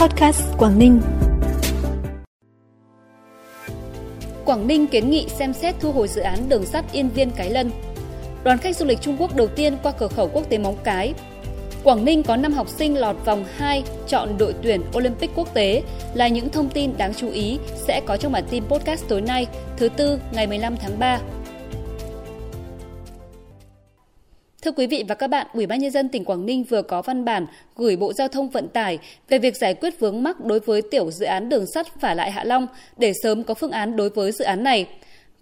Podcast Quảng Ninh. Quảng Ninh kiến nghị xem xét thu hồi dự án đường sắt Yên Viên Cái Lân. Đoàn khách du lịch Trung Quốc đầu tiên qua cửa khẩu quốc tế Móng Cái. Quảng Ninh có 5 học sinh lọt vòng 2 chọn đội tuyển Olympic quốc tế là những thông tin đáng chú ý sẽ có trong bản tin podcast tối nay, thứ tư ngày 15 tháng 3. Thưa quý vị và các bạn, Ủy ban nhân dân tỉnh Quảng Ninh vừa có văn bản gửi Bộ Giao thông Vận tải về việc giải quyết vướng mắc đối với tiểu dự án đường sắt phả lại Hạ Long để sớm có phương án đối với dự án này.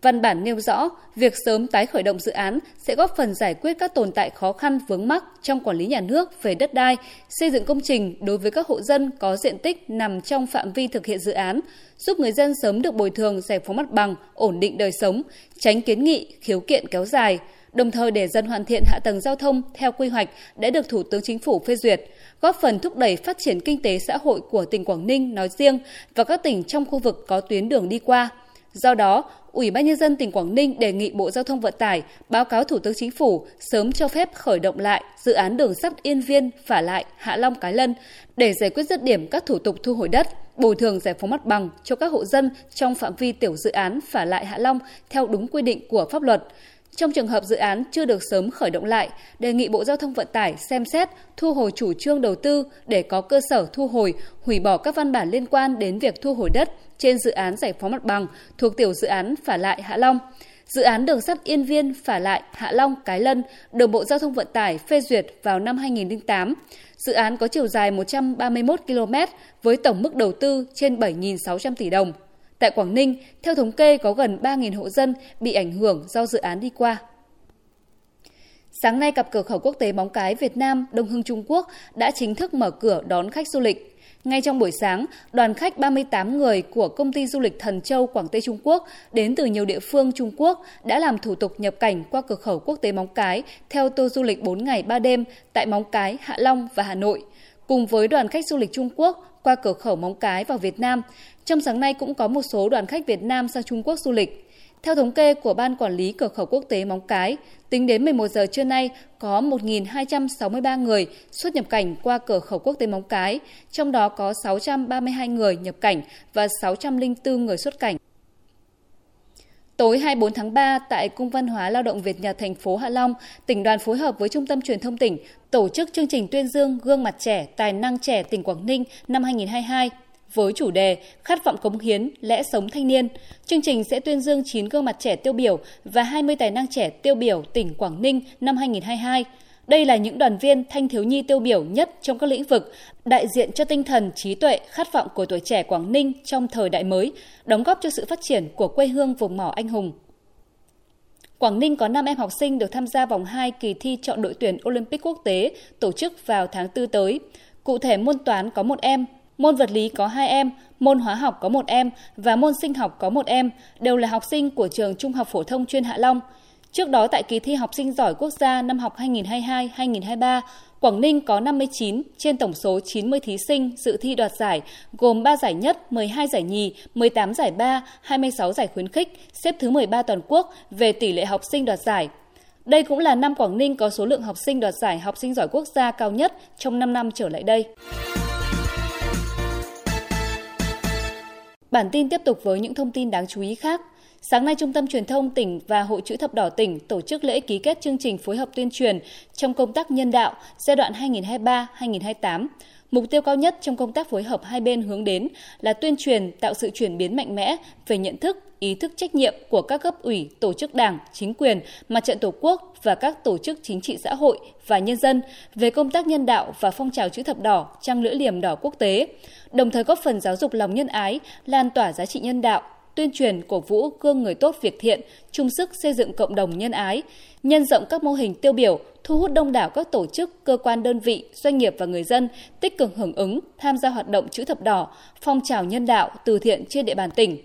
Văn bản nêu rõ, việc sớm tái khởi động dự án sẽ góp phần giải quyết các tồn tại khó khăn vướng mắc trong quản lý nhà nước về đất đai, xây dựng công trình đối với các hộ dân có diện tích nằm trong phạm vi thực hiện dự án, giúp người dân sớm được bồi thường giải phóng mặt bằng, ổn định đời sống, tránh kiến nghị, khiếu kiện kéo dài – đồng thời để dần hoàn thiện hạ tầng giao thông theo quy hoạch đã được Thủ tướng Chính phủ phê duyệt, góp phần thúc đẩy phát triển kinh tế xã hội của tỉnh Quảng Ninh nói riêng và các tỉnh trong khu vực có tuyến đường đi qua. Do đó, Ủy ban nhân dân tỉnh Quảng Ninh đề nghị Bộ Giao thông Vận tải báo cáo Thủ tướng Chính phủ sớm cho phép khởi động lại dự án đường sắt Yên Viên phả lại Hạ Long Cái Lân để giải quyết dứt điểm các thủ tục thu hồi đất, bồi thường giải phóng mặt bằng cho các hộ dân trong phạm vi tiểu dự án phả lại Hạ Long theo đúng quy định của pháp luật. Trong trường hợp dự án chưa được sớm khởi động lại, đề nghị Bộ Giao thông Vận tải xem xét thu hồi chủ trương đầu tư để có cơ sở thu hồi, hủy bỏ các văn bản liên quan đến việc thu hồi đất trên dự án giải phóng mặt bằng thuộc tiểu dự án phả lại Hạ Long. Dự án đường sắt Yên Viên phả lại Hạ Long Cái Lân được Bộ Giao thông Vận tải phê duyệt vào năm 2008. Dự án có chiều dài 131 km với tổng mức đầu tư trên 7.600 tỷ đồng. Tại Quảng Ninh, theo thống kê có gần 3.000 hộ dân bị ảnh hưởng do dự án đi qua. Sáng nay, cặp cửa khẩu quốc tế Móng Cái Việt Nam Đông Hưng Trung Quốc đã chính thức mở cửa đón khách du lịch. Ngay trong buổi sáng, đoàn khách 38 người của công ty du lịch Thần Châu Quảng Tây Trung Quốc đến từ nhiều địa phương Trung Quốc đã làm thủ tục nhập cảnh qua cửa khẩu quốc tế Móng Cái theo tour du lịch 4 ngày 3 đêm tại Móng Cái, Hạ Long và Hà Nội. Cùng với đoàn khách du lịch Trung Quốc qua cửa khẩu Móng Cái vào Việt Nam, trong sáng nay cũng có một số đoàn khách Việt Nam sang Trung Quốc du lịch. Theo thống kê của Ban Quản lý Cửa khẩu Quốc tế Móng Cái, tính đến 11 giờ trưa nay có 1.263 người xuất nhập cảnh qua cửa khẩu quốc tế Móng Cái, trong đó có 632 người nhập cảnh và 604 người xuất cảnh. Tối 24 tháng 3, tại Cung văn hóa lao động Việt Nhật thành phố Hạ Long, tỉnh đoàn phối hợp với Trung tâm Truyền thông tỉnh tổ chức chương trình tuyên dương gương mặt trẻ, tài năng trẻ tỉnh Quảng Ninh năm 2022 với chủ đề Khát vọng cống hiến, lẽ sống thanh niên. Chương trình sẽ tuyên dương 9 gương mặt trẻ tiêu biểu và 20 tài năng trẻ tiêu biểu tỉnh Quảng Ninh năm 2022. Đây là những đoàn viên thanh thiếu nhi tiêu biểu nhất trong các lĩnh vực, đại diện cho tinh thần trí tuệ, khát vọng của tuổi trẻ Quảng Ninh trong thời đại mới, đóng góp cho sự phát triển của quê hương vùng mỏ anh hùng. Quảng Ninh có 5 em học sinh được tham gia vòng 2 kỳ thi chọn đội tuyển Olympic quốc tế tổ chức vào tháng 4 tới. Cụ thể môn toán có một em, Môn vật lý có 2 em, môn hóa học có một em và môn sinh học có một em, đều là học sinh của trường Trung học phổ thông chuyên Hạ Long. Trước đó tại kỳ thi học sinh giỏi quốc gia năm học 2022-2023, Quảng Ninh có 59 trên tổng số 90 thí sinh dự thi đoạt giải, gồm 3 giải nhất, 12 giải nhì, 18 giải ba, 26 giải khuyến khích, xếp thứ 13 toàn quốc về tỷ lệ học sinh đoạt giải. Đây cũng là năm Quảng Ninh có số lượng học sinh đoạt giải học sinh giỏi quốc gia cao nhất trong 5 năm trở lại đây. Bản tin tiếp tục với những thông tin đáng chú ý khác. Sáng nay, Trung tâm Truyền thông tỉnh và Hội chữ thập đỏ tỉnh tổ chức lễ ký kết chương trình phối hợp tuyên truyền trong công tác nhân đạo giai đoạn 2023-2028. Mục tiêu cao nhất trong công tác phối hợp hai bên hướng đến là tuyên truyền tạo sự chuyển biến mạnh mẽ về nhận thức, ý thức trách nhiệm của các cấp ủy, tổ chức đảng, chính quyền, mặt trận tổ quốc và các tổ chức chính trị xã hội và nhân dân về công tác nhân đạo và phong trào chữ thập đỏ, trăng lưỡi liềm đỏ quốc tế, đồng thời góp phần giáo dục lòng nhân ái, lan tỏa giá trị nhân đạo, tuyên truyền cổ vũ gương người tốt việc thiện, chung sức xây dựng cộng đồng nhân ái, nhân rộng các mô hình tiêu biểu, thu hút đông đảo các tổ chức, cơ quan đơn vị, doanh nghiệp và người dân tích cực hưởng ứng, tham gia hoạt động chữ thập đỏ, phong trào nhân đạo, từ thiện trên địa bàn tỉnh.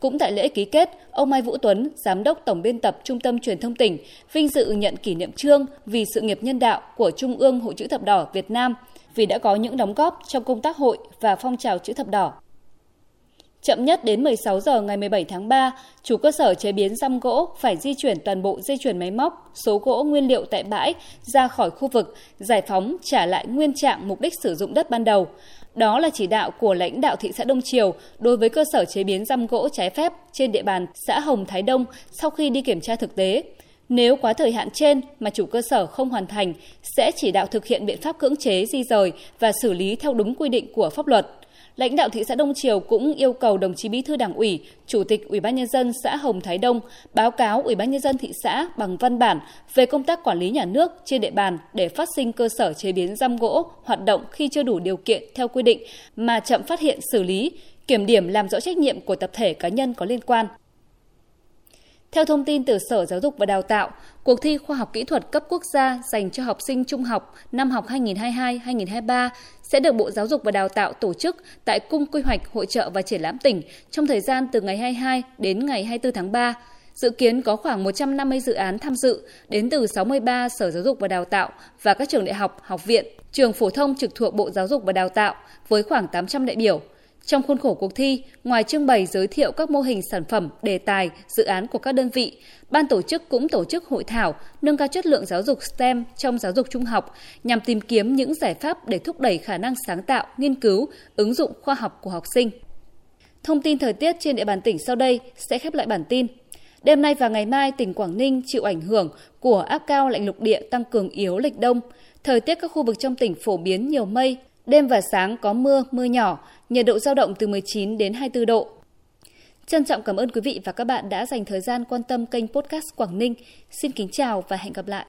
Cũng tại lễ ký kết, ông Mai Vũ Tuấn, Giám đốc Tổng biên tập Trung tâm Truyền thông tỉnh, vinh dự nhận kỷ niệm trương vì sự nghiệp nhân đạo của Trung ương Hội chữ thập đỏ Việt Nam vì đã có những đóng góp trong công tác hội và phong trào chữ thập đỏ. Chậm nhất đến 16 giờ ngày 17 tháng 3, chủ cơ sở chế biến răm gỗ phải di chuyển toàn bộ dây chuyển máy móc, số gỗ nguyên liệu tại bãi ra khỏi khu vực, giải phóng trả lại nguyên trạng mục đích sử dụng đất ban đầu. Đó là chỉ đạo của lãnh đạo thị xã Đông Triều đối với cơ sở chế biến răm gỗ trái phép trên địa bàn xã Hồng Thái Đông sau khi đi kiểm tra thực tế. Nếu quá thời hạn trên mà chủ cơ sở không hoàn thành, sẽ chỉ đạo thực hiện biện pháp cưỡng chế di rời và xử lý theo đúng quy định của pháp luật. Lãnh đạo thị xã Đông Triều cũng yêu cầu đồng chí Bí thư Đảng ủy, Chủ tịch Ủy ban nhân dân xã Hồng Thái Đông báo cáo Ủy ban nhân dân thị xã bằng văn bản về công tác quản lý nhà nước trên địa bàn để phát sinh cơ sở chế biến răm gỗ hoạt động khi chưa đủ điều kiện theo quy định mà chậm phát hiện xử lý, kiểm điểm làm rõ trách nhiệm của tập thể cá nhân có liên quan. Theo thông tin từ Sở Giáo dục và Đào tạo, cuộc thi khoa học kỹ thuật cấp quốc gia dành cho học sinh trung học năm học 2022-2023 sẽ được Bộ Giáo dục và Đào tạo tổ chức tại Cung Quy hoạch Hội trợ và Triển lãm tỉnh trong thời gian từ ngày 22 đến ngày 24 tháng 3. Dự kiến có khoảng 150 dự án tham dự đến từ 63 sở giáo dục và đào tạo và các trường đại học, học viện, trường phổ thông trực thuộc Bộ Giáo dục và Đào tạo với khoảng 800 đại biểu. Trong khuôn khổ cuộc thi, ngoài trưng bày giới thiệu các mô hình sản phẩm, đề tài, dự án của các đơn vị, ban tổ chức cũng tổ chức hội thảo nâng cao chất lượng giáo dục STEM trong giáo dục trung học nhằm tìm kiếm những giải pháp để thúc đẩy khả năng sáng tạo, nghiên cứu, ứng dụng khoa học của học sinh. Thông tin thời tiết trên địa bàn tỉnh sau đây sẽ khép lại bản tin. Đêm nay và ngày mai, tỉnh Quảng Ninh chịu ảnh hưởng của áp cao lạnh lục địa tăng cường yếu lệch đông. Thời tiết các khu vực trong tỉnh phổ biến nhiều mây, đêm và sáng có mưa, mưa nhỏ, nhiệt độ giao động từ 19 đến 24 độ. Trân trọng cảm ơn quý vị và các bạn đã dành thời gian quan tâm kênh podcast Quảng Ninh. Xin kính chào và hẹn gặp lại.